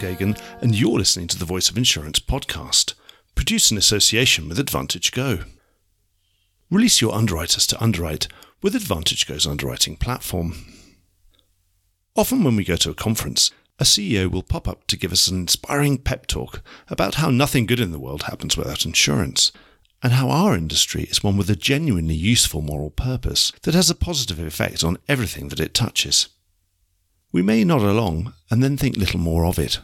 Geoghegan, and you're listening to the Voice of Insurance podcast, produced in association with Advantage Go. Release your underwriters to underwrite with Advantage Go's underwriting platform. Often, when we go to a conference, a CEO will pop up to give us an inspiring pep talk about how nothing good in the world happens without insurance, and how our industry is one with a genuinely useful moral purpose that has a positive effect on everything that it touches. We may nod along and then think little more of it.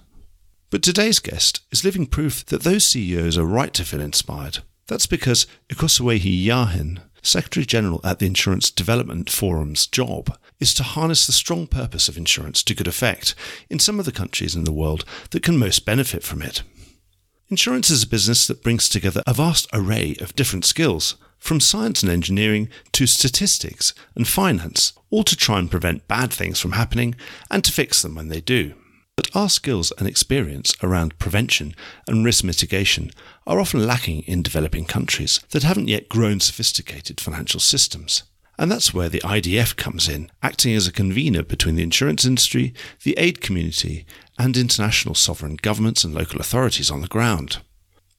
But today's guest is living proof that those CEOs are right to feel inspired. That's because Ekhosuehi Iyahen, Secretary General at the Insurance Development Forum's job is to harness the strong purpose of insurance to good effect in some of the countries in the world that can most benefit from it. Insurance is a business that brings together a vast array of different skills, from science and engineering to statistics and finance, all to try and prevent bad things from happening and to fix them when they do. But our skills and experience around prevention and risk mitigation are often lacking in developing countries that haven't yet grown sophisticated financial systems. And that's where the IDF comes in, acting as a convener between the insurance industry, the aid community, and international sovereign governments and local authorities on the ground.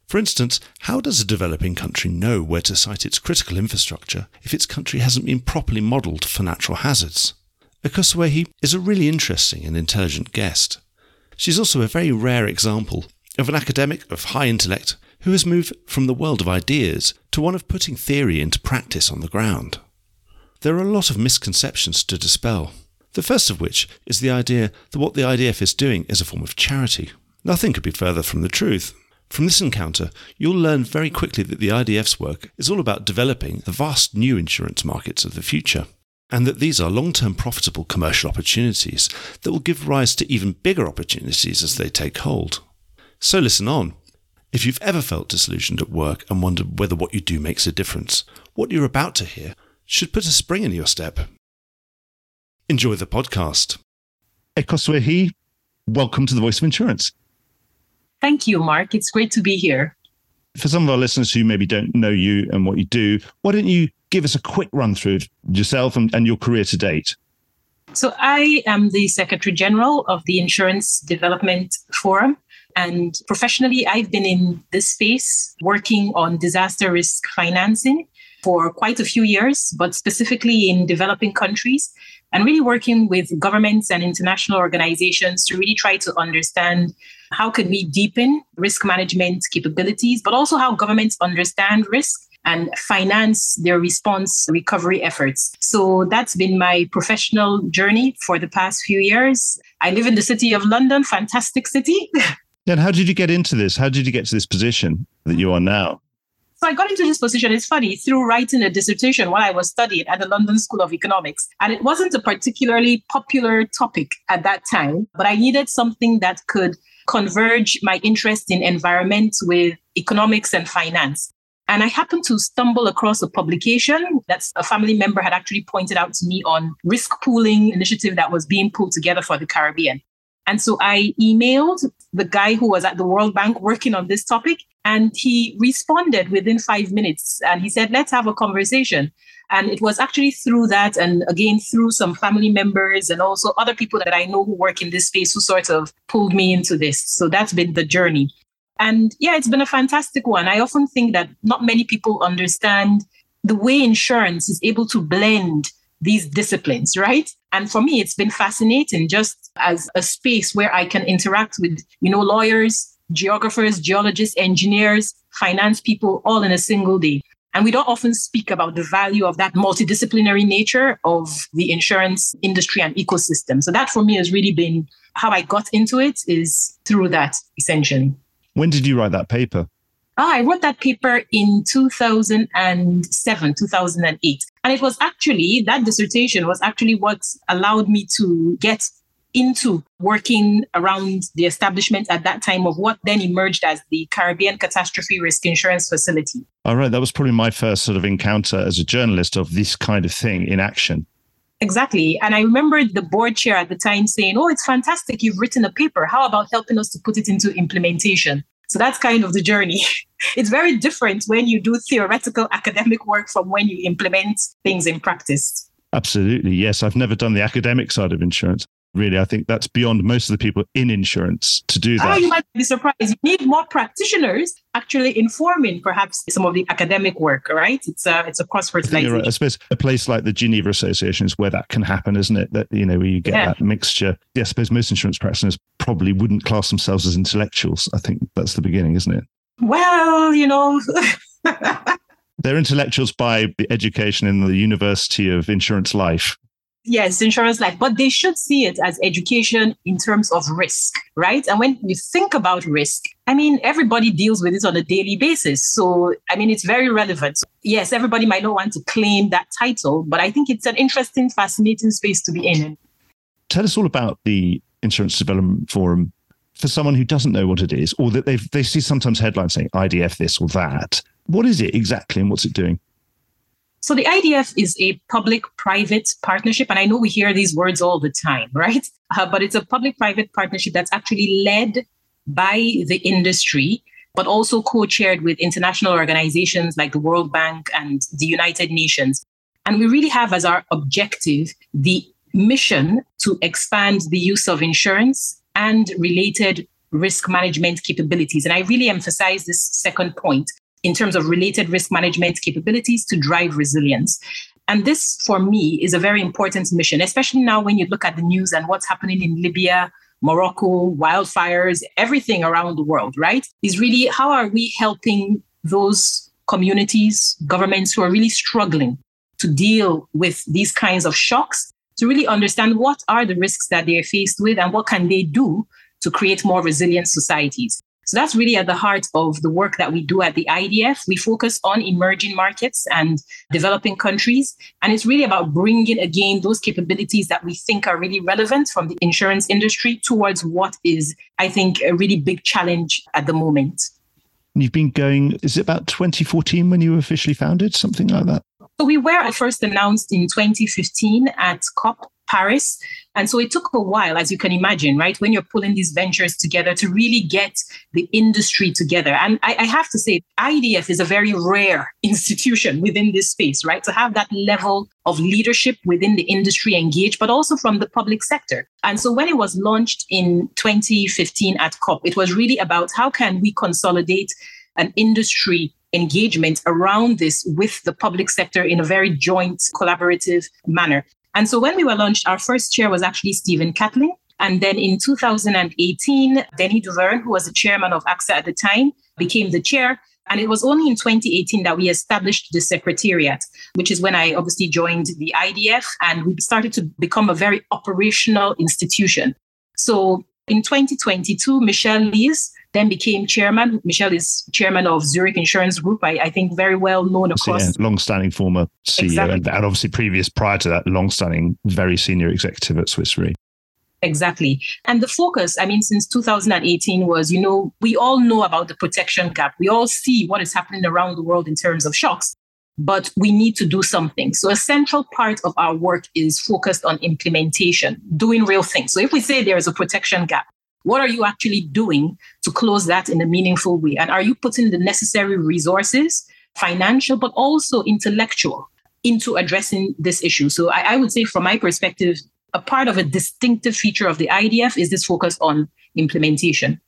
For instance, how does a developing country know where to site its critical infrastructure if its country hasn't been properly modelled for natural hazards? Ekhosuehi is a really interesting and intelligent guest. She's also a very rare example of an academic of high intellect who has moved from the world of ideas to one of putting theory into practice on the ground. There are a lot of misconceptions to dispel. The first of which is the idea that what the IDF is doing is a form of charity. Nothing could be further from the truth. From this encounter, you'll learn very quickly that the IDF's work is all about developing the vast new insurance markets of the future, and that these are long term profitable commercial opportunities that will give rise to even bigger opportunities as they take hold. So listen on. If you've ever felt disillusioned at work and wondered whether what you do makes a difference, what you're about to hear should put a spring in your step. Enjoy the podcast. Ekhosuehi, welcome to the Voice of Insurance. Thank you, Mark. It's great to be here. For some of our listeners who maybe don't know you and what you do, why don't you give us a quick run through yourself and, and your career to date? So, I am the Secretary General of the Insurance Development Forum. And professionally, I've been in this space working on disaster risk financing for quite a few years, but specifically in developing countries, and really working with governments and international organizations to really try to understand how can we deepen risk management capabilities, but also how governments understand risk and finance their response recovery efforts. So that's been my professional journey for the past few years. I live in the city of London, fantastic city. And how did you get into this? How did you get to this position that you are now? So I got into this position, it's funny, through writing a dissertation while I was studying at the London School of Economics. And it wasn't a particularly popular topic at that time, but I needed something that could converge my interest in environment with economics and finance. And I happened to stumble across a publication that a family member had actually pointed out to me on risk pooling initiative that was being pulled together for the Caribbean. And so I emailed the guy who was at the World Bank working on this topic, and he responded within five minutes. And he said, Let's have a conversation. And it was actually through that, and again, through some family members and also other people that I know who work in this space who sort of pulled me into this. So that's been the journey. And yeah, it's been a fantastic one. I often think that not many people understand the way insurance is able to blend these disciplines, right? And for me, it's been fascinating just as a space where I can interact with, you know, lawyers, geographers, geologists, engineers, finance people all in a single day. And we don't often speak about the value of that multidisciplinary nature of the insurance industry and ecosystem. So that for me has really been how I got into it is through that essentially. When did you write that paper? Oh, I wrote that paper in 2007, 2008. And it was actually, that dissertation was actually what allowed me to get into working around the establishment at that time of what then emerged as the Caribbean Catastrophe Risk Insurance Facility. All right. That was probably my first sort of encounter as a journalist of this kind of thing in action. Exactly. And I remember the board chair at the time saying, Oh, it's fantastic. You've written a paper. How about helping us to put it into implementation? So that's kind of the journey. it's very different when you do theoretical academic work from when you implement things in practice. Absolutely. Yes. I've never done the academic side of insurance. Really. I think that's beyond most of the people in insurance to do ah, that. Oh, you might be surprised. You need more practitioners actually informing perhaps some of the academic work, right? It's a, it's a cross fertilization. Right. I suppose a place like the Geneva Association is where that can happen, isn't it? That, you know, where you get yeah. that mixture. Yeah, I suppose most insurance practitioners probably wouldn't class themselves as intellectuals. I think that's the beginning, isn't it? Well, you know. They're intellectuals by the education in the University of Insurance Life. Yes, insurance life, but they should see it as education in terms of risk, right? And when you think about risk, I mean, everybody deals with it on a daily basis. So, I mean, it's very relevant. Yes, everybody might not want to claim that title, but I think it's an interesting, fascinating space to be in. Tell us all about the Insurance Development Forum for someone who doesn't know what it is, or that they they see sometimes headlines saying IDF this or that. What is it exactly, and what's it doing? So the IDF is a public-private partnership, and I know we hear these words all the time, right? Uh, but it's a public-private partnership that's actually led by the industry, but also co-chaired with international organizations like the World Bank and the United Nations. And we really have as our objective the mission to expand the use of insurance and related risk management capabilities. And I really emphasize this second point in terms of related risk management capabilities to drive resilience. And this, for me, is a very important mission, especially now when you look at the news and what's happening in Libya, Morocco, wildfires, everything around the world, right? Is really how are we helping those communities, governments who are really struggling to deal with these kinds of shocks, to really understand what are the risks that they're faced with and what can they do to create more resilient societies. So that's really at the heart of the work that we do at the IDF. We focus on emerging markets and developing countries. And it's really about bringing again those capabilities that we think are really relevant from the insurance industry towards what is, I think, a really big challenge at the moment. You've been going, is it about 2014 when you were officially founded, something like that? So we were first announced in 2015 at COP Paris. And so it took a while, as you can imagine, right? When you're pulling these ventures together to really get the industry together. And I, I, have to say, IDF is a very rare institution within this space, right? To have that level of leadership within the industry engaged, but also from the public sector. And so when it was launched in 2015 at COP, it was really about how can we consolidate an industry engagement around this with the public sector in a very joint collaborative manner. And so when we were launched, our first chair was actually Stephen Catlin. And then in 2018, Denis Duverne, who was the chairman of AXA at the time, became the chair. And it was only in 2018 that we established the secretariat, which is when I obviously joined the IDF and we started to become a very operational institution. So in 2022, Michel Liès then became chairman. Michel is chairman of Zurich Insurance Group. I, I think very well known across. Yeah, long-standing former CEO, exactly. and, and, obviously previous prior to that, long-standing, very senior executive at Swiss Re. Exactly. And the focus, I mean, since 2018 was, you know, we all know about the protection gap. We all see what is happening around the world in terms of shocks, but we need to do something. So a central part of our work is focused on implementation, doing real things. So if we say there is a protection gap, what are you actually doing to close that in a meaningful way? And are you putting the necessary resources, financial, but also intellectual, into addressing this issue? So I, I would say, from my perspective, a part of a distinctive feature of the IDF is this focus on implementation.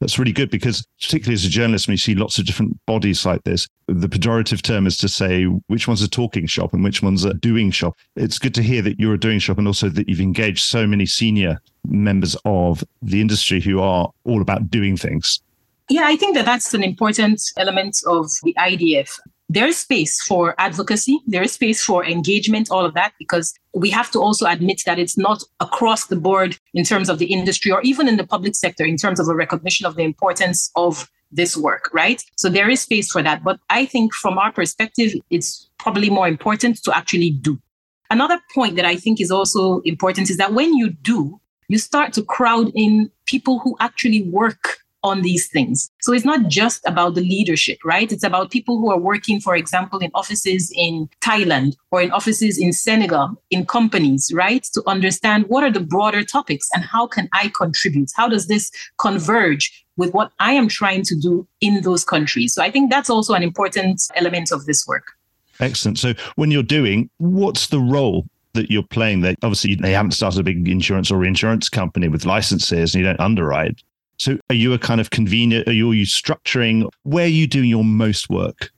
That's really good because, particularly as a journalist, when you see lots of different bodies like this, the pejorative term is to say which one's a talking shop and which one's a doing shop. It's good to hear that you're a doing shop and also that you've engaged so many senior members of the industry who are all about doing things. Yeah, I think that that's an important element of the IDF there is space for advocacy, there is space for engagement, all of that, because we have to also admit that it's not across the board in terms of the industry or even in the public sector in terms of a recognition of the importance of this work, right? So there is space for that. But I think from our perspective, it's probably more important to actually do. Another point that I think is also important is that when you do, you start to crowd in people who actually work on these things. So it's not just about the leadership, right? It's about people who are working, for example, in offices in Thailand or in offices in Senegal, in companies, right? To understand what are the broader topics and how can I contribute? How does this converge with what I am trying to do in those countries? So I think that's also an important element of this work. Excellent. So when you're doing, what's the role that you're playing there, obviously they haven't started a big insurance or reinsurance company with licenses and you don't underwrite. So are you a kind of convener? Are you, are you structuring? Where are you doing your most work?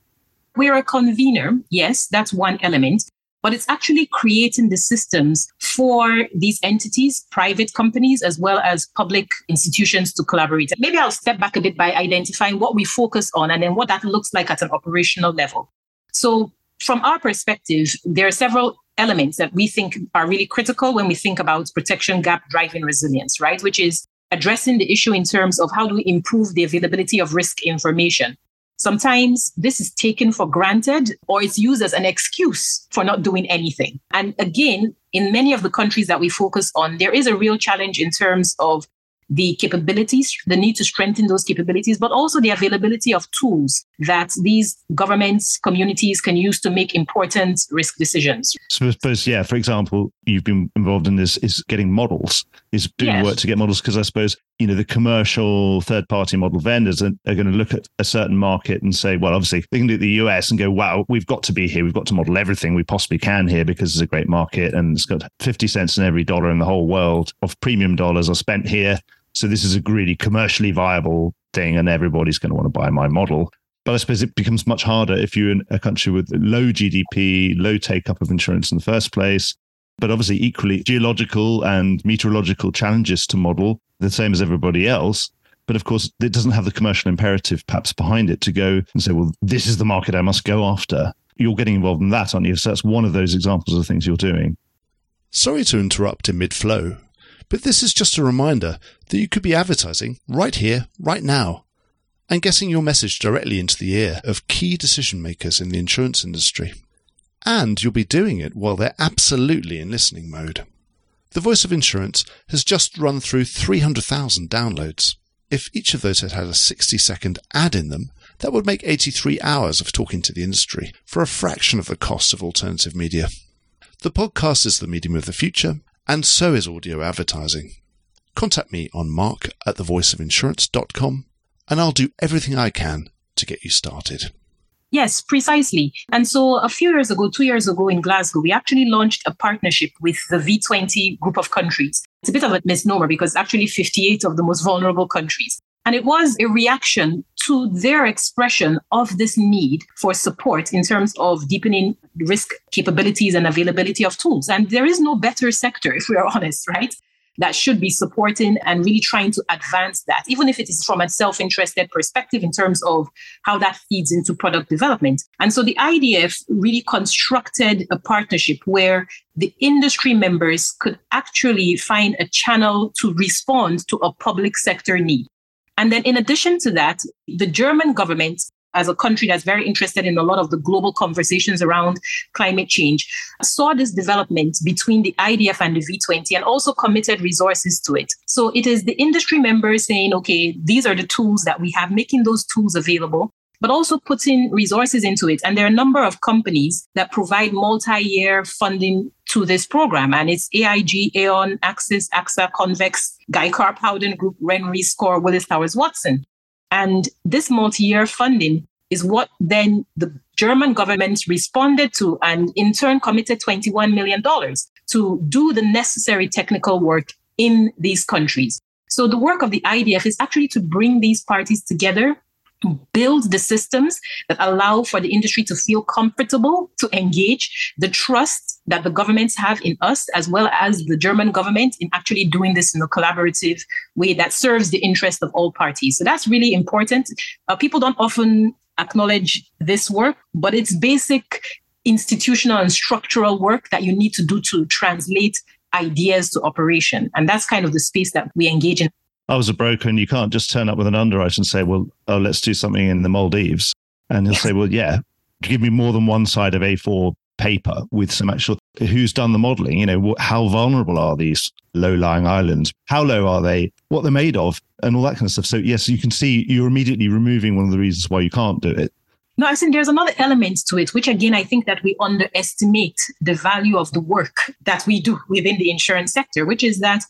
We're a convener. Yes, that's one element. But it's actually creating the systems for these entities, private companies, as well as public institutions to collaborate. Maybe I'll step back a bit by identifying what we focus on and then what that looks like at an operational level. So, from our perspective, there are several elements that we think are really critical when we think about protection gap driving resilience, right? Which is addressing the issue in terms of how do we improve the availability of risk information. Sometimes this is taken for granted or it's used as an excuse for not doing anything. And again, in many of the countries that we focus on, there is a real challenge in terms of the capabilities, the need to strengthen those capabilities, but also the availability of tools that these governments, communities can use to make important risk decisions. So I suppose, yeah, for example, you've been involved in this is getting models, is doing yes. work to get models, because I suppose, you know, the commercial third party model vendors are, are, going to look at a certain market and say, well, obviously they can do the US and go, wow, we've got to be here. We've got to model everything we possibly can here because it's a great market and it's got 50 cents in every dollar in the whole world of premium dollars are spent here so this is a really commercially viable thing, and everybody's going to want to buy my model. But I suppose it becomes much harder if you're in a country with low GDP, low take up of insurance in the first place, but obviously equally geological and meteorological challenges to model, the same as everybody else. But of course, it doesn't have the commercial imperative perhaps behind it to go and say, well, this is the market I must go after. You're getting involved in that, aren't you? So that's one of those examples of things you're doing. Sorry to interrupt in mid flow, but this is just a reminder that you could be advertising right here, right now, and getting your message directly into the ear of key decision makers in the insurance industry. And you'll be doing it while they're absolutely in listening mode. The Voice of Insurance has just run through 300,000 downloads. If each of those had had a 60 second ad in them, that would make 83 hours of talking to the industry for a fraction of the cost of alternative media. The podcast is the medium of the future, and so is audio advertising. Contact me on mark at thevoiceofinsurance.com and I'll do everything I can to get you started. Yes, precisely. And so a few years ago, two years ago in Glasgow, we actually launched a partnership with the V20 group of countries. It's a bit of a misnomer because actually 58 of the most vulnerable countries. And it was a reaction to their expression of this need for support in terms of deepening risk capabilities and availability of tools. And there is no better sector, if we are honest, right? That should be supporting and really trying to advance that, even if it is from a self interested perspective in terms of how that feeds into product development. And so the IDF really constructed a partnership where the industry members could actually find a channel to respond to a public sector need. And then, in addition to that, the German government, as a country that's very interested in a lot of the global conversations around climate change, saw this development between the IDF and the V20 and also committed resources to it. So it is the industry members saying, okay, these are the tools that we have, making those tools available but also putting resources into it. And there are a number of companies that provide multi-year funding to this program. And it's AIG, Aon, Axis, AXA, Convex, Guy Carp, Howden Group, RenRe, SCOR, Willis Towers Watson. And this multi-year funding is what then the German government responded to and in turn committed $21 million to do the necessary technical work in these countries. So the work of the IDF is actually to bring these parties together build the systems that allow for the industry to feel comfortable to engage the trust that the governments have in us as well as the german government in actually doing this in a collaborative way that serves the interest of all parties. So that's really important. Uh, people don't often acknowledge this work but it's basic institutional and structural work that you need to do to translate ideas to operation. And that's kind of the space that we engage in I was a broker and you can't just turn up with an underwriter and say, well, oh, let's do something in the Maldives. And he'll say, well, yeah, give me more than one side of A4 paper with some actual, who's done the modeling? You know, how vulnerable are these low lying islands? How low are they? What they're made of? And all that kind of stuff. So, yes, you can see you're immediately removing one of the reasons why you can't do it. No, I think there's another element to it, which again, I think that we underestimate the value of the work that we do within the insurance sector, which is that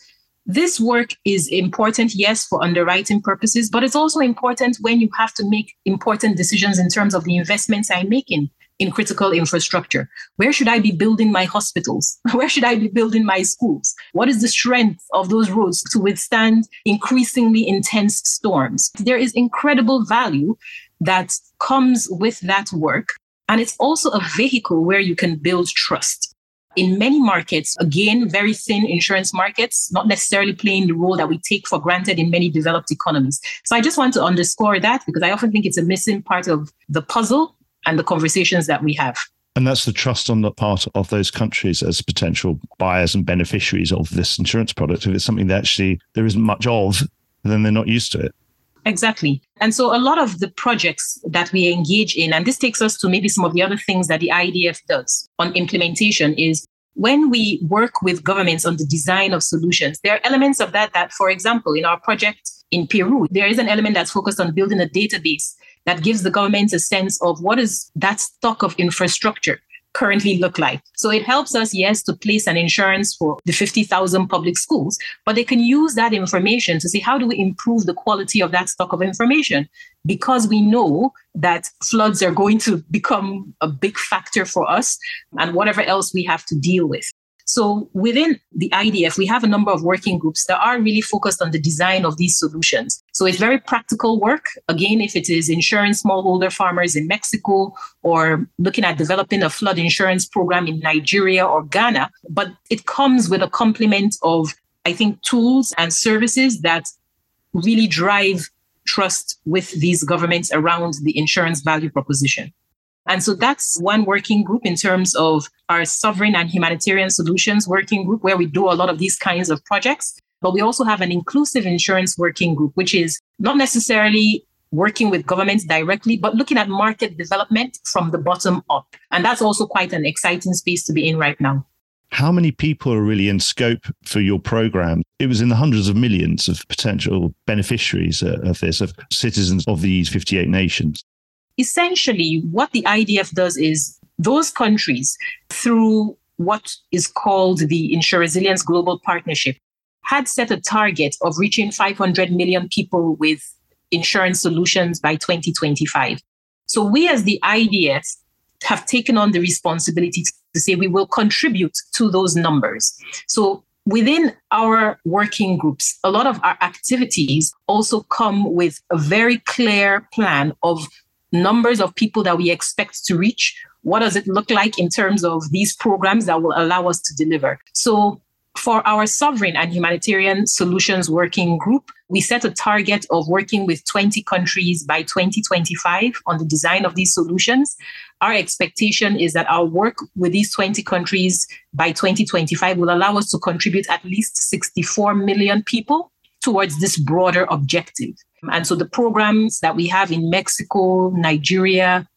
this work is important, yes, for underwriting purposes, but it's also important when you have to make important decisions in terms of the investments I'm making. in critical infrastructure? Where should I be building my hospitals? Where should I be building my schools? What is the strength of those roads to withstand increasingly intense storms? There is incredible value that comes with that work. And it's also a vehicle where you can build trust. In many markets, again, very thin insurance markets, not necessarily playing the role that we take for granted in many developed economies. So I just want to underscore that because I often think it's a missing part of the puzzle and the conversations that we have. And that's the trust on the part of those countries as potential buyers and beneficiaries of this insurance product. If it's something that actually there isn't much of, then they're not used to it. Exactly. And so a lot of the projects that we engage in, and this takes us to maybe some of the other things that the IDF does on implementation, is when we work with governments on the design of solutions, there are elements of that that, for example, in our project in Peru, there is an element that's focused on building a database that gives the government a sense of what is that stock of infrastructure currently look like. So it helps us, yes, to place an insurance for the 50,000 public schools, but they can use that information to see how do we improve the quality of that stock of information? Because we know that floods are going to become a big factor for us and whatever else we have to deal with. So within the IDF, we have a number of working groups that are really focused on the design of these solutions. So it's very practical work. Again, if it is insurance smallholder farmers in Mexico or looking at developing a flood insurance program in Nigeria or Ghana, but it comes with a complement of, I think, tools and services that really drive trust with these governments around the insurance value proposition. And so that's one working group in terms of our sovereign and humanitarian solutions working group, where we do a lot of these kinds of projects. But we also have an inclusive insurance working group, which is not necessarily working with governments directly, but looking at market development from the bottom up. And that's also quite an exciting space to be in right now. How many people are really in scope for your program? It was in the hundreds of millions of potential beneficiaries uh, of this, of citizens of these 58 nations essentially what the IDF does is those countries through what is called the InsuResilience Global Partnership had set a target of reaching 500 million people with insurance solutions by 2025. So we as the IDF have taken on the responsibility to say we will contribute to those numbers. So within our working groups, a lot of our activities also come with a very clear plan of numbers of people that we expect to reach. What does it look like in terms of these programs that will allow us to deliver? So, for our sovereign and humanitarian solutions working group, we set a target of working with 20 countries by 2025 on the design of these solutions. Our expectation is that our work with these 20 countries by 2025 will allow us to contribute at least 64 million people towards this broader objective. And so the programs that we have in Mexico, Nigeria,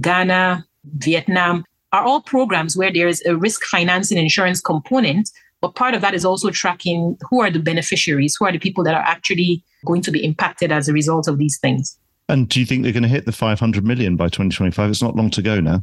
Ghana, Vietnam are all programs where there is a risk financing insurance component. But part of that is also tracking who are the beneficiaries, who are the people that are actually going to be impacted as a result of these things. And do you think they're going to hit the 500 million by 2025? It's not long to go now.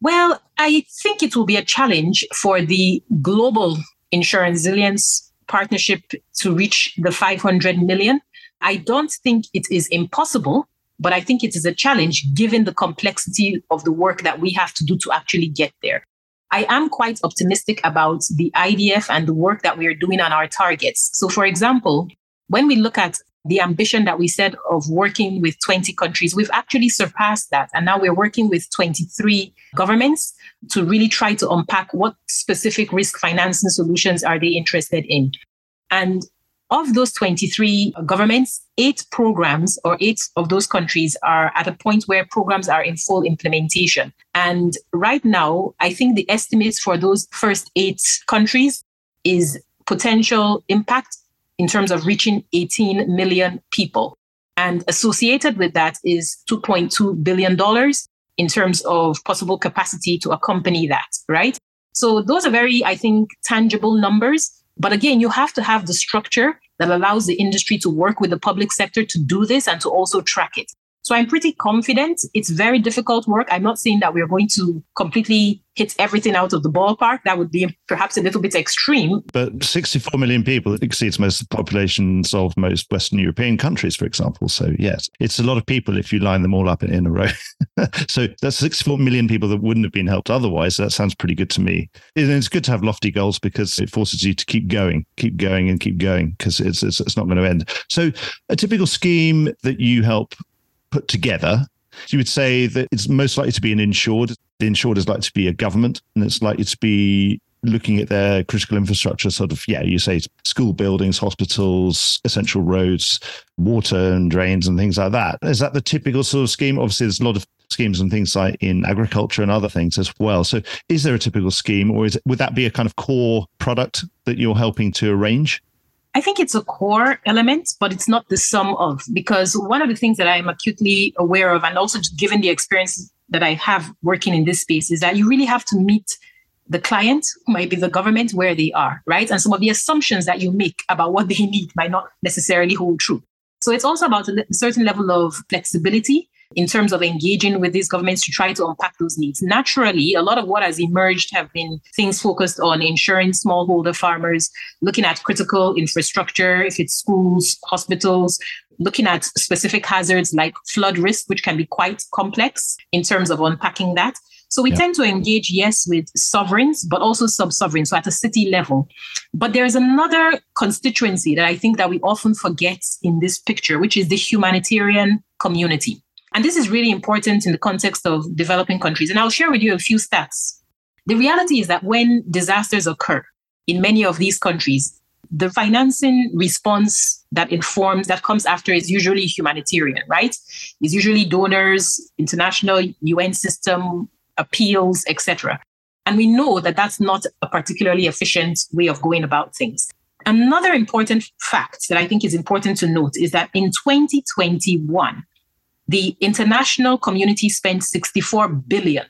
Well, I think it will be a challenge for the global insurance resilience partnership to reach the 500 million. I don't think it is impossible, but I think it is a challenge given the complexity of the work that we have to do to actually get there. I am quite optimistic about the IDF and the work that we are doing on our targets. So, for example, when we look at the ambition that we said of working with 20 countries, we've actually surpassed that. And now we're working with 23 governments to really try to unpack what specific risk financing solutions are they interested in. And of those 23 governments, eight programs or eight of those countries are at a point where programs are in full implementation. And right now, I think the estimates for those first eight countries is potential impact in terms of reaching 18 million people. And associated with that is $2.2 billion in terms of possible capacity to accompany that, right? So those are very, I think, tangible numbers but again, you have to have the structure that allows the industry to work with the public sector to do this and to also track it. So I'm pretty confident. It's very difficult work. I'm not saying that we're going to completely hit everything out of the ballpark. That would be perhaps a little bit extreme. But 64 million people exceeds most of the populations of most Western European countries, for example. So, yes, it's a lot of people if you line them all up in a row. so, that's 64 million people that wouldn't have been helped otherwise. That sounds pretty good to me. And it's good to have lofty goals because it forces you to keep going, keep going, and keep going because it's, it's, it's not going to end. So, a typical scheme that you help put together, you would say that it's most likely to be an insured. The insured is likely to be a government, and it's likely to be looking at their critical infrastructure, sort of, yeah, you say school buildings, hospitals, essential roads, water and drains and things like that. Is that the typical sort of scheme? Obviously, there's a lot of schemes and things like in agriculture and other things as well. So is there a typical scheme or is it, would that be a kind of core product that you're helping to arrange? I think it's a core element, but it's not the sum of, because one of the things that I'm acutely aware of, and also given the experience that I have working in this space, is that you really have to meet the client, might be the government, where they are, right? And some of the assumptions that you make about what they need might not necessarily hold true. So it's also about a certain level of flexibility in terms of engaging with these governments to try to unpack those needs. Naturally, a lot of what has emerged have been things focused on ensuring smallholder farmers, looking at critical infrastructure, if it's schools, hospitals, looking at specific hazards like flood risk, which can be quite complex in terms of unpacking that. So we tend to engage, yes, with sovereigns, but also sub-sovereigns, so at a city level. But there's another constituency that I think that we often forget in this picture, which is the humanitarian community. And this is really important in the context of developing countries. And I'll share with you a few stats. The reality is that when disasters occur in many of these countries, the financing response that informs that comes after is usually humanitarian, right? It's usually donors, international UN system, appeals, etc. And we know that that's not a particularly efficient way of going about things. Another important fact that I think is important to note is that in 2021, the international community spent 64 billion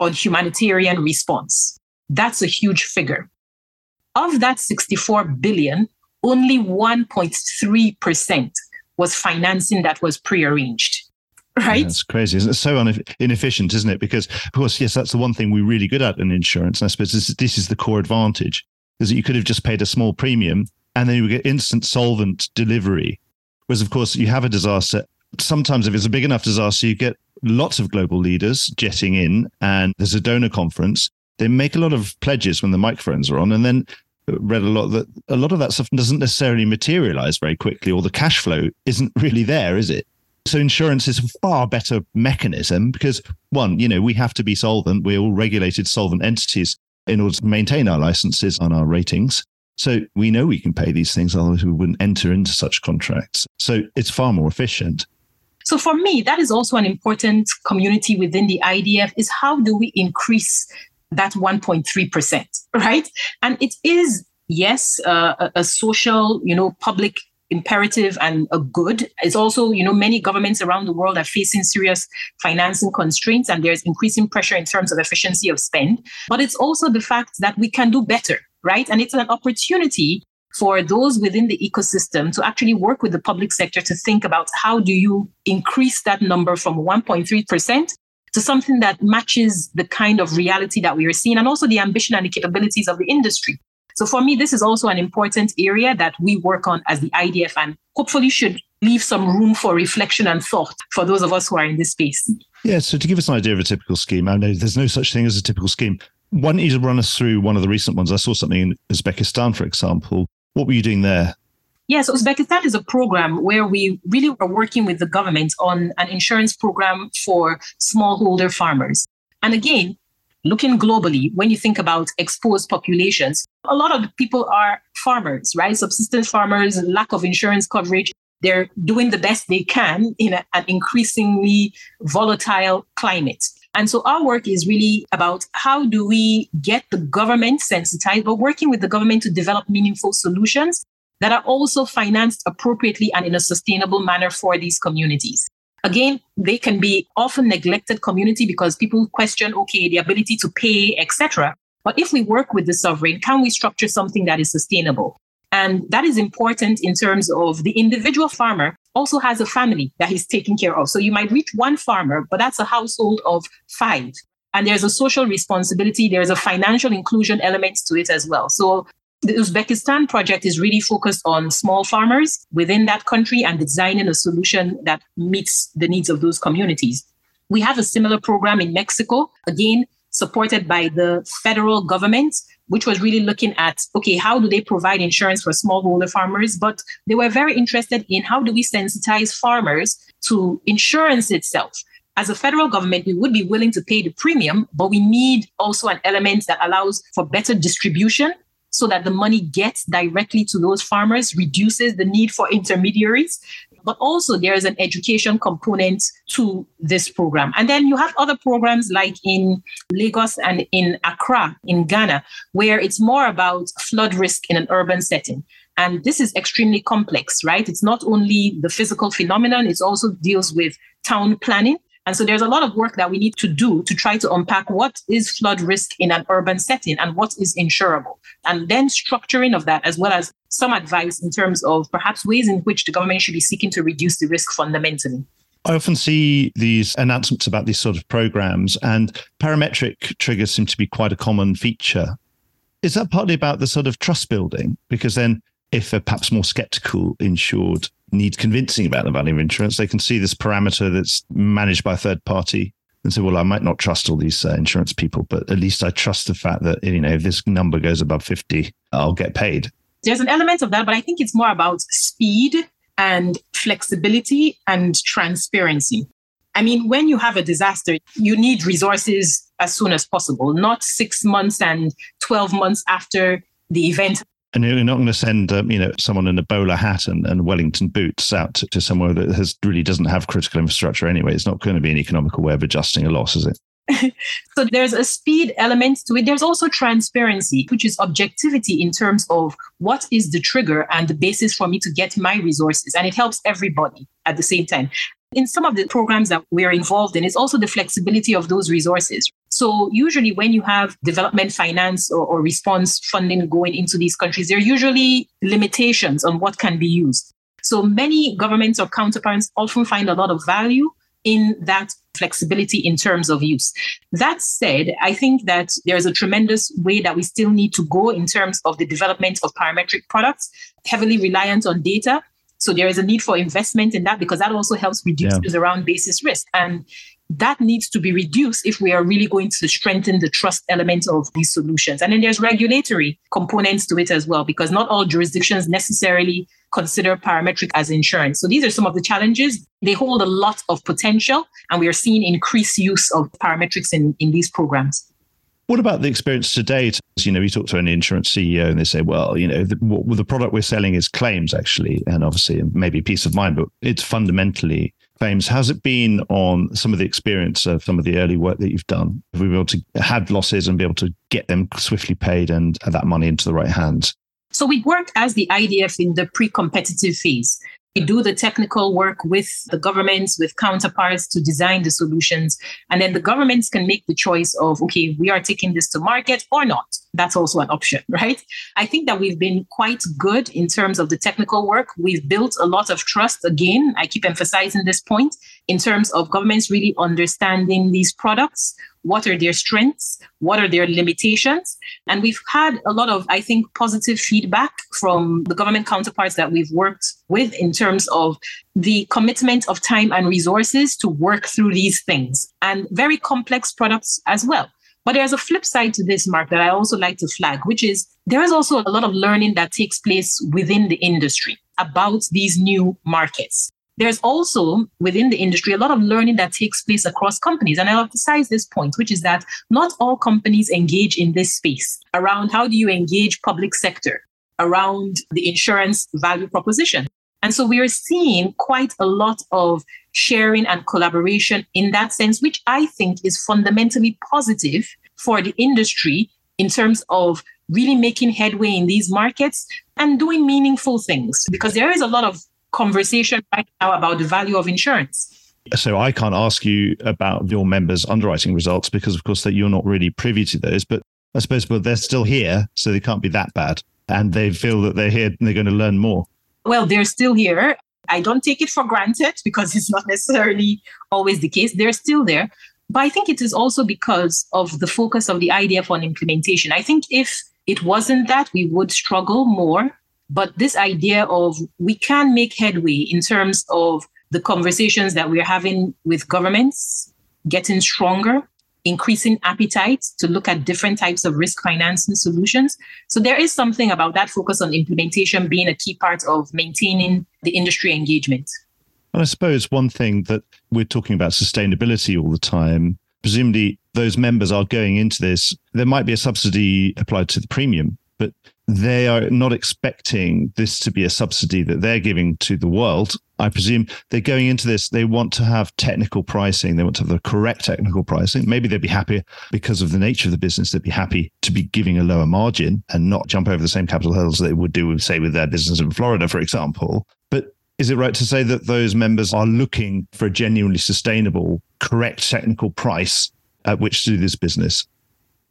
on humanitarian response. That's a huge figure. Of that 64 billion, only 1.3% was financing that was prearranged. Right? That's crazy. It's so inefficient, isn't it? Because, of course, yes, that's the one thing we're really good at in insurance. And I suppose this, this is the core advantage is that you could have just paid a small premium and then you would get instant solvent delivery. Whereas, of course, you have a disaster sometimes if it's a big enough disaster, you get lots of global leaders jetting in and there's a donor conference. They make a lot of pledges when the microphones are on and then read a lot that a lot of that stuff doesn't necessarily materialize very quickly or the cash flow isn't really there, is it? So insurance is a far better mechanism because one, you know, we have to be solvent. We're all regulated solvent entities in order to maintain our licenses and our ratings. So we know we can pay these things, otherwise we wouldn't enter into such contracts. So it's far more efficient. So for me, that is also an important community within the IDF is how do we increase that 1.3%, right? And it is, yes, uh, a, a social, you know, public imperative and a good. It's also, you know, many governments around the world are facing serious financing constraints and there's increasing pressure in terms of efficiency of spend. But it's also the fact that we can do better, right? And it's an opportunity for those within the ecosystem to actually work with the public sector to think about how do you increase that number from 1.3% to something that matches the kind of reality that we are seeing and also the ambition and the capabilities of the industry. So for me, this is also an important area that we work on as the IDF and hopefully should leave some room for reflection and thought for those of us who are in this space. Yeah, so to give us an idea of a typical scheme, I know there's no such thing as a typical scheme. Why don't you run us through one of the recent ones? I saw something in Uzbekistan, for example, what were you doing there? Yes, Uzbekistan is a program where we really are working with the government on an insurance program for smallholder farmers. And again, looking globally, when you think about exposed populations, a lot of people are farmers, right? Subsistence farmers, lack of insurance coverage. They're doing the best they can in a, an increasingly volatile climate. And so our work is really about how do we get the government sensitized, but working with the government to develop meaningful solutions that are also financed appropriately and in a sustainable manner for these communities. Again, they can be often neglected community because people question, okay, the ability to pay, etc. But if we work with the sovereign, can we structure something that is sustainable? And that is important in terms of the individual farmer also has a family that he's taking care of. So you might reach one farmer, but that's a household of five. And there's a social responsibility, there's a financial inclusion element to it as well. So the Uzbekistan project is really focused on small farmers within that country and designing a solution that meets the needs of those communities. We have a similar program in Mexico, again, supported by the federal government, which was really looking at okay, how do they provide insurance for smallholder farmers? But they were very interested in how do we sensitize farmers to insurance itself as a federal government, we would be willing to pay the premium, but we need also an element that allows for better distribution so that the money gets directly to those farmers, reduces the need for intermediaries. But also, there is an education component to this program. And then you have other programs like in Lagos and in Accra, in Ghana, where it's more about flood risk in an urban setting. And this is extremely complex, right? It's not only the physical phenomenon, it also deals with town planning and so there's a lot of work that we need to do to try to unpack what is flood risk in an urban setting and what is insurable. And then structuring of that, as well as some advice in terms of perhaps ways in which the government should be seeking to reduce the risk fundamentally. I often see these announcements about these sort of programs, and parametric triggers seem to be quite a common feature. Is that partly about the sort of trust building? Because then, if a perhaps more skeptical insured need convincing about the value of insurance. They can see this parameter that's managed by a third party and say, well, I might not trust all these uh, insurance people, but at least I trust the fact that, you know, if this number goes above 50, I'll get paid. There's an element of that, but I think it's more about speed and flexibility and transparency. I mean, when you have a disaster, you need resources as soon as possible, not six months and 12 months after the event and you're not going to send, um, you know, someone in a bowler hat and, and Wellington boots out to, to somewhere that has really doesn't have critical infrastructure anyway. It's not going to be an economical way of adjusting a loss, is it? so there's a speed element to it. There's also transparency, which is objectivity in terms of what is the trigger and the basis for me to get my resources. And it helps everybody at the same time. In some of the programs that we're involved in, it's also the flexibility of those resources. So usually when you have development finance or, or response funding going into these countries, there are usually limitations on what can be used. So many governments or counterparts often find a lot of value in that flexibility in terms of use. That said, I think that there's a tremendous way that we still need to go in terms of the development of parametric products, heavily reliant on data. So there is a need for investment in that because that also helps reduce yeah. around basis risk. And that needs to be reduced if we are really going to strengthen the trust element of these solutions. And then there's regulatory components to it as well, because not all jurisdictions necessarily consider parametric as insurance. So these are some of the challenges. They hold a lot of potential, and we are seeing increased use of parametrics in, in these programs. What about the experience to date? You know, we talk to an insurance CEO and they say, well, you know, the, the product we're selling is claims actually, and obviously maybe peace of mind, but it's fundamentally claims. How's it been on some of the experience of some of the early work that you've done? Have we been able to have losses and be able to get them swiftly paid and that money into the right hands? So we work as the IDF in the pre-competitive phase. We do the technical work with the governments, with counterparts to design the solutions. And then the governments can make the choice of, okay, we are taking this to market or not. That's also an option, right? I think that we've been quite good in terms of the technical work. We've built a lot of trust. Again, I keep emphasizing this point in terms of governments really understanding these products, what are their strengths? What are their limitations? And we've had a lot of, I think, positive feedback from the government counterparts that we've worked with in terms of the commitment of time and resources to work through these things and very complex products as well. But there's a flip side to this, Mark, that I also like to flag, which is there is also a lot of learning that takes place within the industry about these new markets. There's also within the industry a lot of learning that takes place across companies. And I'll emphasize this point, which is that not all companies engage in this space around how do you engage public sector around the insurance value proposition. And so we are seeing quite a lot of sharing and collaboration in that sense, which I think is fundamentally positive for the industry in terms of really making headway in these markets and doing meaningful things because there is a lot of conversation right now about the value of insurance. So I can't ask you about your members' underwriting results because, of course, that you're not really privy to those. But I suppose, but they're still here, so they can't be that bad, and they feel that they're here and they're going to learn more. Well, they're still here. I don't take it for granted because it's not necessarily always the case. They're still there. But I think it is also because of the focus of the IDF on implementation. I think if it wasn't that, we would struggle more. But this idea of we can make headway in terms of the conversations that we're having with governments getting stronger, increasing appetite to look at different types of risk financing solutions. So there is something about that focus on implementation being a key part of maintaining the industry engagement. And I suppose one thing that we're talking about sustainability all the time, presumably those members are going into this, there might be a subsidy applied to the premium, but they are not expecting this to be a subsidy that they're giving to the world. I presume they're going into this, they want to have technical pricing. They want to have the correct technical pricing. Maybe they'd be happy because of the nature of the business, they'd be happy to be giving a lower margin and not jump over the same capital hurdles they would do with, say, with their business in Florida, for example. But is it right to say that those members are looking for a genuinely sustainable, correct technical price at which to do this business?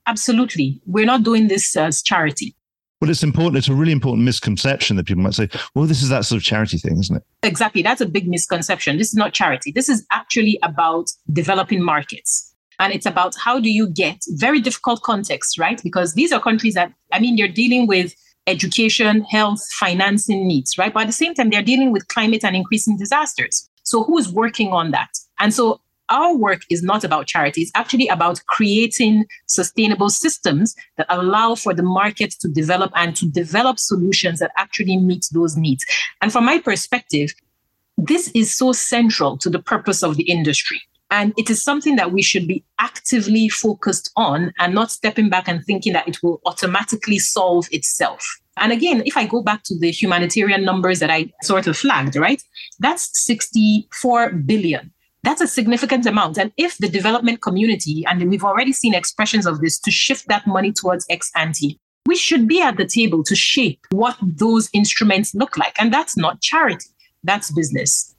Absolutely. We're not doing this as charity. Well, it's important. It's a really important misconception that people might say, well, this is that sort of charity thing, isn't it? Exactly. That's a big misconception. This is not charity. This is actually about developing markets. And it's about how do you get very difficult contexts, right? Because these are countries that, I mean, they're dealing with education, health, financing needs, right? But at the same time, they're dealing with climate and increasing disasters. So who's working on that? And so our work is not about charity. It's actually about creating sustainable systems that allow for the market to develop and to develop solutions that actually meet those needs. And from my perspective, this is so central to the purpose of the industry. And it is something that we should be actively focused on and not stepping back and thinking that it will automatically solve itself. And again, if I go back to the humanitarian numbers that I sort of flagged, right? That's 64 billion. That's a significant amount. And if the development community, and we've already seen expressions of this, to shift that money towards ex ante, we should be at the table to shape what those instruments look like. And that's not charity, that's business.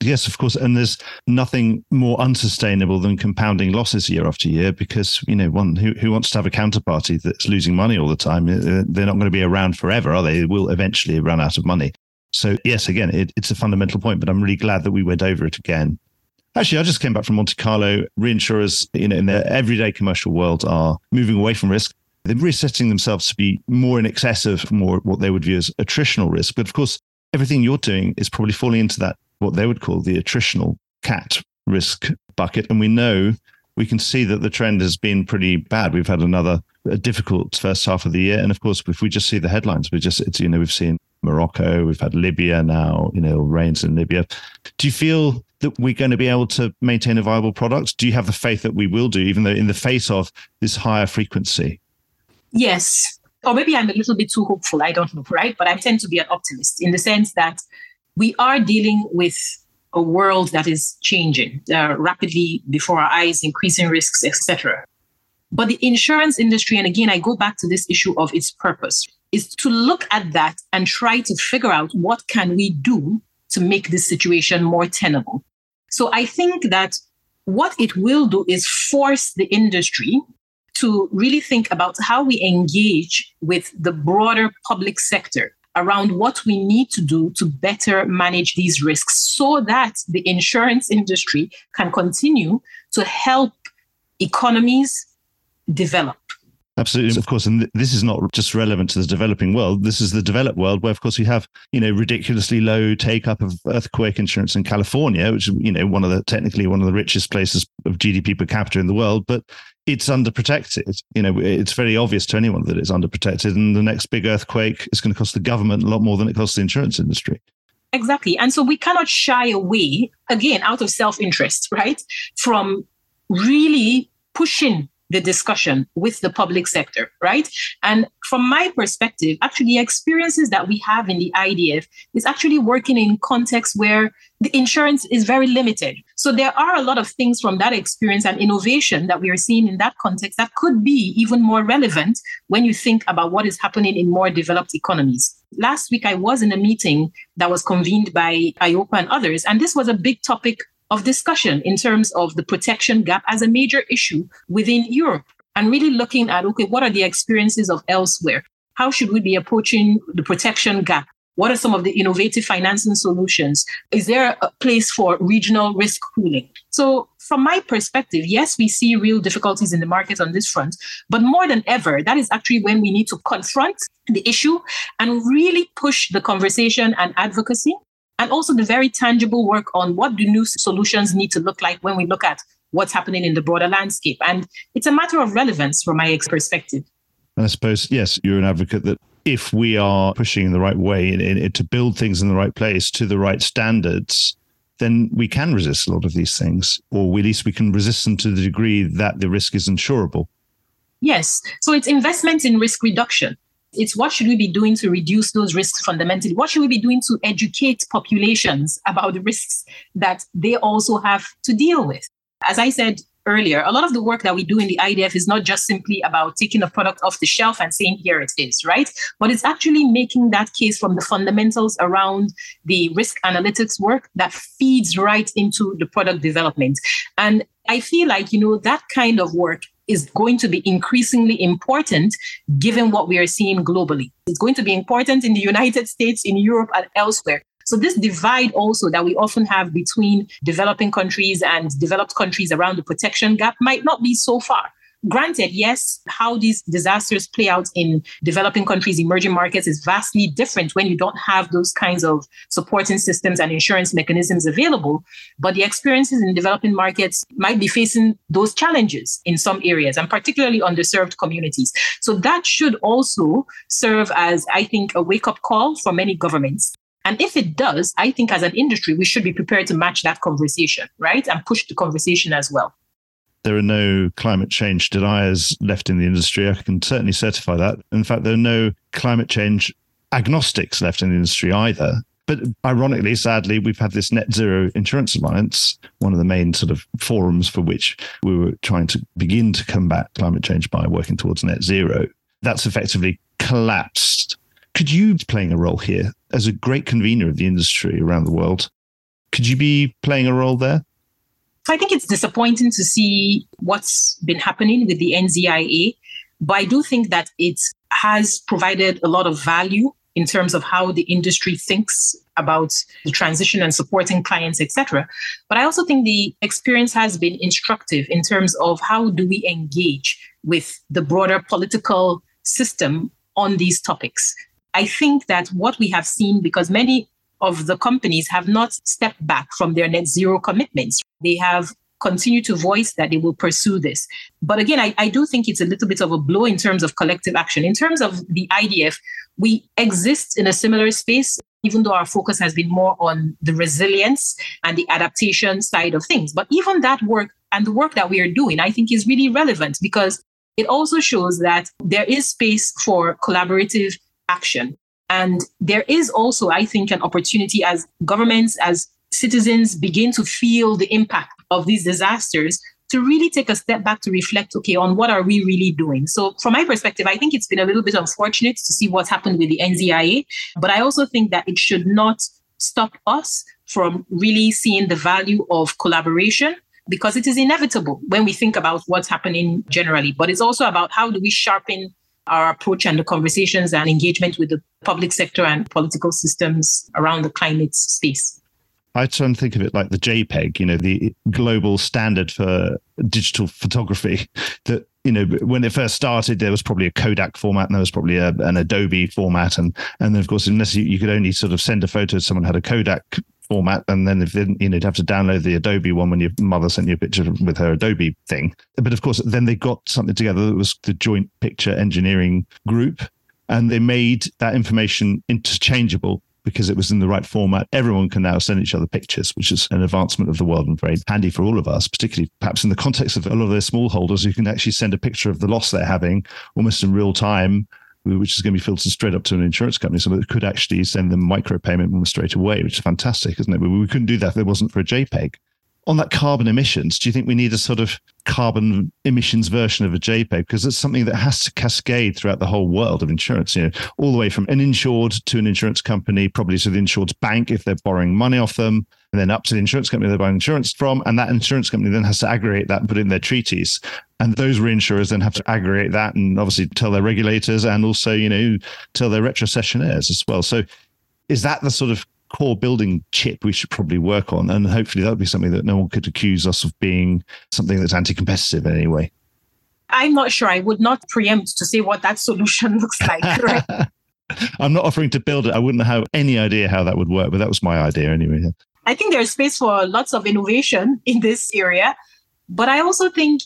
Yes, of course. And there's nothing more unsustainable than compounding losses year after year because, you know, one who, who wants to have a counterparty that's losing money all the time, uh, they're not going to be around forever, are they? They will eventually run out of money. So, yes, again, it, it's a fundamental point, but I'm really glad that we went over it again. Actually, I just came back from Monte Carlo. Reinsurers, you know, in their everyday commercial world are moving away from risk. They're resetting themselves to be more in excess of more what they would view as attritional risk. But of course, everything you're doing is probably falling into that what they would call the attritional cat risk bucket. And we know we can see that the trend has been pretty bad. We've had another difficult first half of the year. And of course, if we just see the headlines, we just, it's, you know, we've seen Morocco, we've had Libya now, you know, rains in Libya. Do you feel that we're going to be able to maintain a viable product? Do you have the faith that we will do, even though in the face of this higher frequency? Yes. Or maybe I'm a little bit too hopeful. I don't know, right? But I tend to be an optimist in the sense that we are dealing with a world that is changing uh, rapidly before our eyes, increasing risks, etc. But the insurance industry, and again, I go back to this issue of its purpose, is to look at that and try to figure out what can we do to make this situation more tenable. So I think that what it will do is force the industry to really think about how we engage with the broader public sector around what we need to do to better manage these risks so that the insurance industry can continue to help economies develop. Absolutely, of course, and this is not just relevant to the developing world. This is the developed world, where of course we have you know ridiculously low take up of earthquake insurance in California, which is you know one of the technically one of the richest places of GDP per capita in the world, but it's underprotected. You know, it's very obvious to anyone that it's underprotected, and the next big earthquake is going to cost the government a lot more than it costs the insurance industry. Exactly, and so we cannot shy away again out of self interest, right, from really pushing the discussion with the public sector, right? And from my perspective, actually, experiences that we have in the IDF is actually working in contexts where the insurance is very limited. So there are a lot of things from that experience and innovation that we are seeing in that context that could be even more relevant when you think about what is happening in more developed economies. Last week, I was in a meeting that was convened by EIOPA and others, and this was a big topic of discussion in terms of the protection gap as a major issue within Europe and really looking at okay, what are the experiences of elsewhere? How should we be approaching the protection gap What are some of the innovative financing solutions? Is there a place for regional risk pooling? So, from my perspective, yes, we see real difficulties in the market on this front, but more than ever, that is actually when we need to confront the issue and really push the conversation and advocacy and also the very tangible work on what do new solutions need to look like when we look at what's happening in the broader landscape. And it's a matter of relevance from my perspective. And I suppose, yes, you're an advocate that if we are pushing in the right way in, in, to build things in the right place to the right standards, then we can resist a lot of these things, or at least we can resist them to the degree that the risk is insurable. Yes. So it's investment in risk reduction. It's what should we be doing to reduce those risks fundamentally? What should we be doing to educate populations about the risks that they also have to deal with? As I said earlier, a lot of the work that we do in the IDF is not just simply about taking a product off the shelf and saying, here it is, right? But it's actually making that case from the fundamentals around the risk analytics work that feeds right into the product development. And I feel like, you know, that kind of work is going to be increasingly important given what we are seeing globally. It's going to be important in the United States, in Europe, and elsewhere. So, this divide also that we often have between developing countries and developed countries around the protection gap might not be so far. Granted, yes, how these disasters play out in developing countries, emerging markets is vastly different when you don't have those kinds of supporting systems and insurance mechanisms available. But the experiences in developing markets might be facing those challenges in some areas and particularly underserved communities. So that should also serve as, I think, a wake up call for many governments and if it does, I think as an industry, we should be prepared to match that conversation, right? And push the conversation as well. There are no climate change deniers left in the industry. I can certainly certify that. In fact, there are no climate change agnostics left in the industry either. But ironically, sadly, we've had this Net Zero Insurance Alliance, one of the main sort of forums for which we were trying to begin to combat climate change by working towards net zero. That's effectively collapsed could you be playing a role here as a great convener of the industry around the world? Could you be playing a role there? I think it's disappointing to see what's been happening with the NZIA, but I do think that it has provided a lot of value in terms of how the industry thinks about the transition and supporting clients, etc. But I also think the experience has been instructive in terms of how do we engage with the broader political system on these topics. I think that what we have seen, because many of the companies have not stepped back from their net zero commitments, they have continued to voice that they will pursue this. But again, I, I do think it's a little bit of a blow in terms of collective action. In terms of the IDF, we exist in a similar space, even though our focus has been more on the resilience and the adaptation side of things. But even that work and the work that we are doing, I think is really relevant because it also shows that there is space for collaborative action. And there is also, I think, an opportunity as governments, as citizens begin to feel the impact of these disasters to really take a step back to reflect okay on what are we really doing? So from my perspective i think it's been a little bit unfortunate to see what's happened with the nzia but i also think that it should not stop us from really seeing the value of collaboration because it is inevitable when we think about what's happening generally but it's also about how do we sharpen our approach and the conversations and engagement with the public sector and political systems around the climate space. I try and think of it like the JPEG, you know, the global standard for digital photography. That you know, when it first started, there was probably a Kodak format and there was probably a, an Adobe format, and and then of course, unless you, you could only sort of send a photo, someone had a Kodak format, and then if then you know, you'd have to download the Adobe one when your mother sent you a picture with her Adobe thing. But of course, then they got something together that was the Joint Picture Engineering Group, and they made that information interchangeable because it was in the right format. Everyone can now send each other pictures, which is an advancement of the world and very handy for all of us, particularly perhaps in the context of a lot of their smallholders who can actually send a picture of the loss they're having almost in real time which is going to be filtered straight up to an insurance company. So it could actually send them micro payment straight away, which is fantastic, isn't it? But we couldn't do that if it wasn't for a JPEG. On that carbon emissions, do you think we need a sort of carbon emissions version of a JPEG? Because it's something that has to cascade throughout the whole world of insurance, you know, all the way from an insured to an insurance company, probably to the insured's bank if they're borrowing money off them, and then up to the insurance company they're buying insurance from. And that insurance company then has to aggregate that and put in their treaties. And those reinsurers then have to aggregate that and obviously tell their regulators and also, you know, tell their retrocessionaires as well. So Is that the sort of core building chip we should probably work on? And hopefully that would be something that no one could accuse us of being something that's anti competitive in any way. I'm not sure. I would not preempt to say what that solution looks like. Right? I'm not offering to build it. I wouldn't have any idea how that would work, but that was my idea anyway. I think there's space for lots of innovation in this area. But I also think,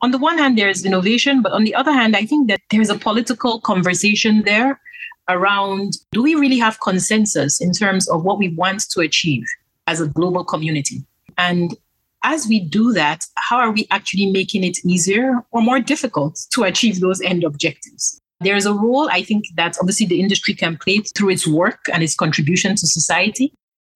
on the one hand, there's innovation, but on the other hand, I think that there's a political conversation there around do we really have consensus in terms of what we want to achieve as a global community? And as we do that, how are we actually making it easier or more difficult to achieve those end objectives? There's a role I think that obviously the industry can play through its work and its contribution to society.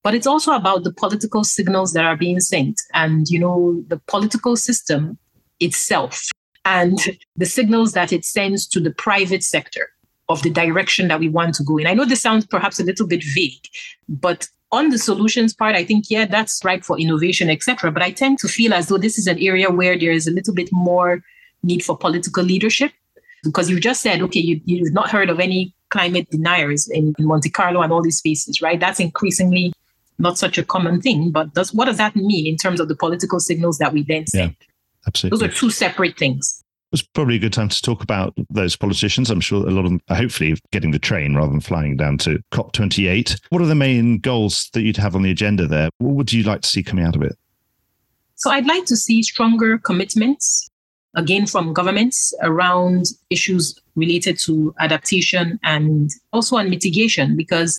But it's also about the political signals that are being sent and, you know, the political system itself and the signals that it sends to the private sector of the direction that we want to go in. I know this sounds perhaps a little bit vague, but on the solutions part, I think, yeah, that's right for innovation, etc. But I tend to feel as though this is an area where there is a little bit more need for political leadership because you just said, okay, you, you've not heard of any climate deniers in, in Monte Carlo and all these spaces, right? That's increasingly not such a common thing. But does what does that mean in terms of the political signals that we then send? Yeah, absolutely. Those are two separate things. It's probably a good time to talk about those politicians. I'm sure a lot of them are hopefully getting the train rather than flying down to COP28. What are the main goals that you'd have on the agenda there? What would you like to see coming out of it? So I'd like to see stronger commitments, again, from governments around issues related to adaptation and also on mitigation, because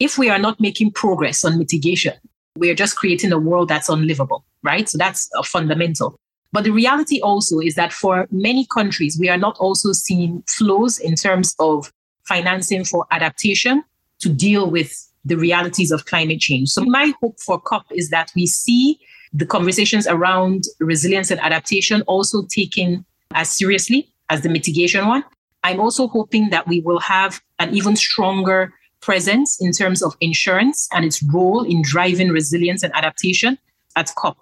if we are not making progress on mitigation, we are just creating a world that's unlivable, right? So that's a fundamental. But the reality also is that for many countries, we are not also seeing flows in terms of financing for adaptation to deal with the realities of climate change. So, my hope for COP is that we see the conversations around resilience and adaptation also taken as seriously as the mitigation one. I'm also hoping that we will have an even stronger presence in terms of insurance and its role in driving resilience and adaptation at COP.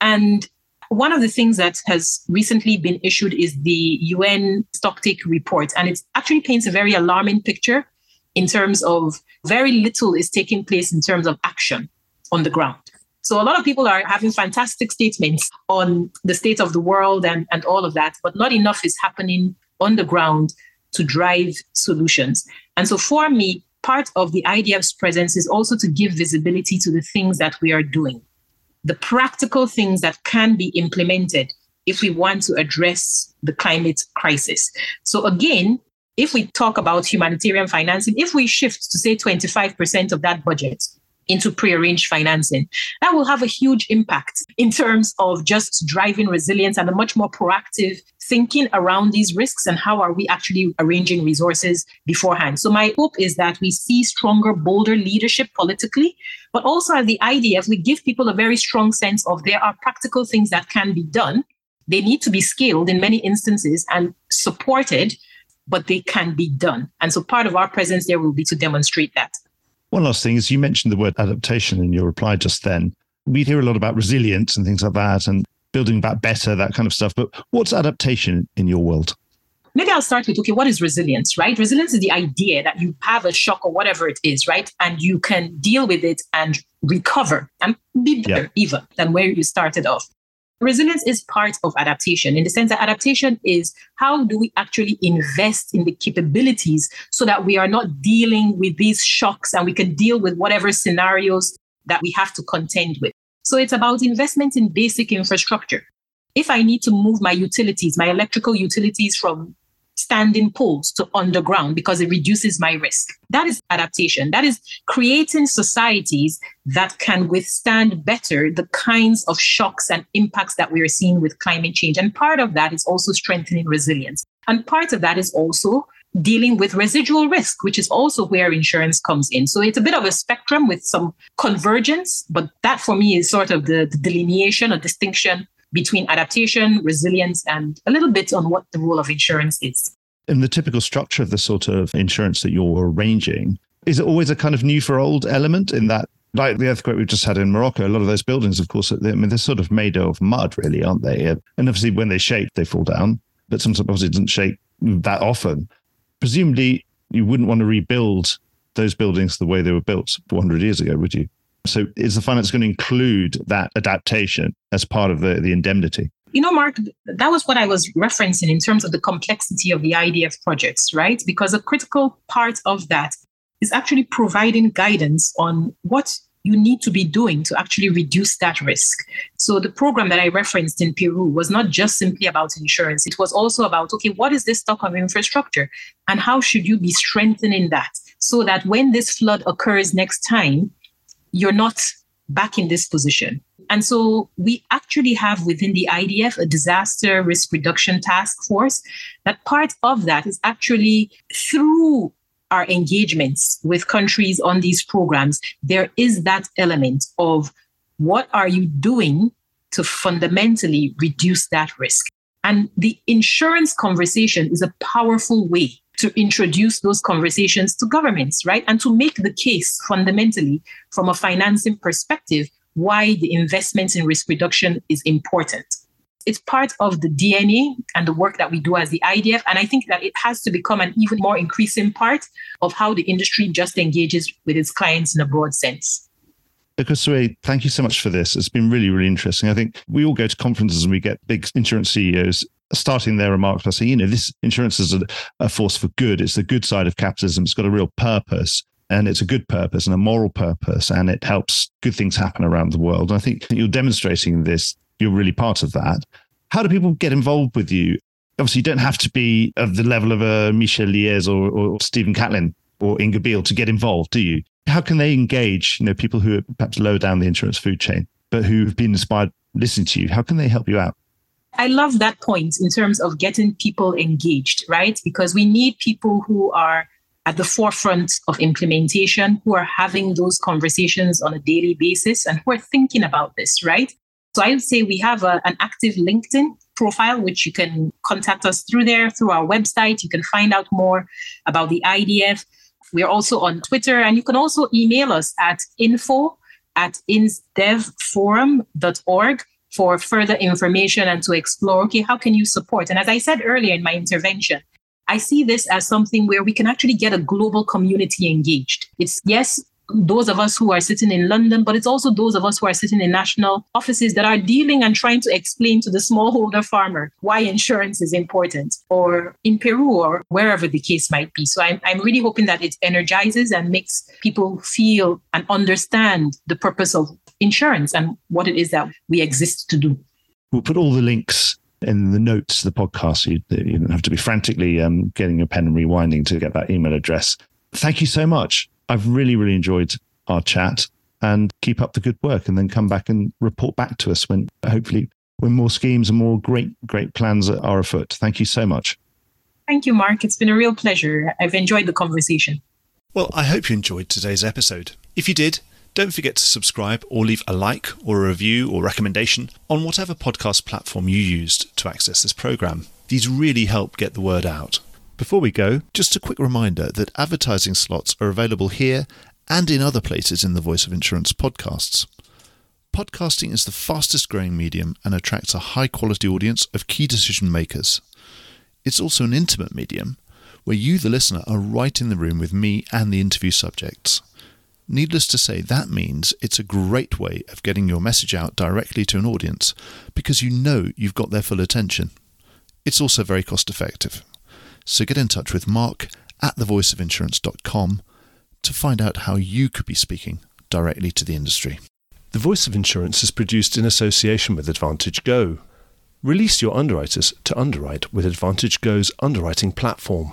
And one of the things that has recently been issued is the UN Stocktake report, and it actually paints a very alarming picture in terms of very little is taking place in terms of action on the ground. So a lot of people are having fantastic statements on the state of the world and, and all of that, but not enough is happening on the ground to drive solutions. And so for me, part of the IDF's presence is also to give visibility to the things that we are doing the practical things that can be implemented if we want to address the climate crisis. So, again, if we talk about humanitarian financing, if we shift to say 25% of that budget into pre-arranged financing, that will have a huge impact in terms of just driving resilience and a much more proactive thinking around these risks and how are we actually arranging resources beforehand. So my hope is that we see stronger, bolder leadership politically, but also as the IDF, we give people a very strong sense of there are practical things that can be done. They need to be scaled in many instances and supported, but they can be done. And so part of our presence there will be to demonstrate that. One last thing is you mentioned the word adaptation in your reply just then. We hear a lot about resilience and things like that and building back better, that kind of stuff. But what's adaptation in your world? Maybe I'll start with okay, what is resilience, right? Resilience is the idea that you have a shock or whatever it is, right? And you can deal with it and recover and be better yeah. even than where you started off. Resilience is part of adaptation in the sense that adaptation is how do we actually invest in the capabilities so that we are not dealing with these shocks and we can deal with whatever scenarios that we have to contend with. So it's about investment in basic infrastructure. If I need to move my utilities, my electrical utilities from standing poles to underground because it reduces my risk. That is adaptation. That is creating societies that can withstand better the kinds of shocks and impacts that we are seeing with climate change. And part of that is also strengthening resilience. And part of that is also dealing with residual risk, which is also where insurance comes in. So it's a bit of a spectrum with some convergence, but that for me is sort of the, the delineation or distinction between adaptation, resilience, and a little bit on what the role of insurance is. In the typical structure of the sort of insurance that you're arranging, is it always a kind of new for old element in that? Like the earthquake we've just had in Morocco, a lot of those buildings, of course, I mean, they're sort of made of mud, really, aren't they? And obviously, when they shake, they fall down, but sometimes obviously it doesn't shake that often. Presumably, you wouldn't want to rebuild those buildings the way they were built 400 years ago, would you? So is the finance going to include that adaptation as part of the, the indemnity? You know, Mark, that was what I was referencing in terms of the complexity of the IDF projects, right? Because a critical part of that is actually providing guidance on what you need to be doing to actually reduce that risk. So the program that I referenced in Peru was not just simply about insurance. It was also about, okay, what is this stock of infrastructure and how should you be strengthening that so that when this flood occurs next time, you're not back in this position. And so we actually have within the IDF a disaster risk reduction task force. That part of that is actually through our engagements with countries on these programs, there is that element of what are you doing to fundamentally reduce that risk? And the insurance conversation is a powerful way to introduce those conversations to governments, right? And to make the case fundamentally from a financing perspective why the investments in risk reduction is important. It's part of the DNA and the work that we do as the IDF. And I think that it has to become an even more increasing part of how the industry just engages with its clients in a broad sense. Ekhosuehi, thank you so much for this. It's been really, really interesting. I think we all go to conferences and we get big insurance CEOs starting their remarks by saying, you know, this insurance is a, a, force for good. It's the good side of capitalism. It's got a real purpose and it's a good purpose and a moral purpose and it helps good things happen around the world. And I think you're demonstrating this. You're really part of that. How do people get involved with you? Obviously, you don't have to be of the level of a Michel Liès or, or Stephen Catlin or Inga Beale to get involved, do you? How can they engage, you know, people who are perhaps lower down the insurance food chain, but who've been inspired listening to you? How can they help you out? I love that point in terms of getting people engaged, right? Because we need people who are at the forefront of implementation, who are having those conversations on a daily basis and who are thinking about this, right? So I would say we have a, an active LinkedIn profile, which you can contact us through there, through our website. You can find out more about the IDF. We're also on Twitter, and you can also email us at info at insdevforum.org for further information and to explore okay how can you support and as i said earlier in my intervention i see this as something where we can actually get a global community engaged it's yes those of us who are sitting in London, but it's also those of us who are sitting in national offices that are dealing and trying to explain to the smallholder farmer why insurance is important, or in Peru or wherever the case might be. So I'm, I'm really hoping that it energizes and makes people feel and understand the purpose of insurance and what it is that we exist to do. We'll put all the links in the notes of the podcast. You, you don't have to be frantically um, getting your pen and rewinding to get that email address. Thank you so much. I've really, really enjoyed our chat and keep up the good work and then come back and report back to us when hopefully when more schemes and more great, great plans are afoot. Thank you so much. Thank you, Mark. It's been a real pleasure. I've enjoyed the conversation. Well, I hope you enjoyed today's episode. If you did, don't forget to subscribe or leave a like or a review or recommendation on whatever podcast platform you used to access this program. These really help get the word out. Before we go, just a quick reminder that advertising slots are available here and in other places in the Voice of Insurance podcasts. Podcasting is the fastest growing medium and attracts a high quality audience of key decision makers. It's also an intimate medium where you, the listener, are right in the room with me and the interview subjects. Needless to say, that means it's a great way of getting your message out directly to an audience because you know you've got their full attention. It's also very cost effective. So get in touch with Mark at thevoiceofinsurance.com to find out how you could be speaking directly to the industry. The Voice of Insurance is produced in association with Advantage Go. Release your underwriters to underwrite with Advantage Go's underwriting platform.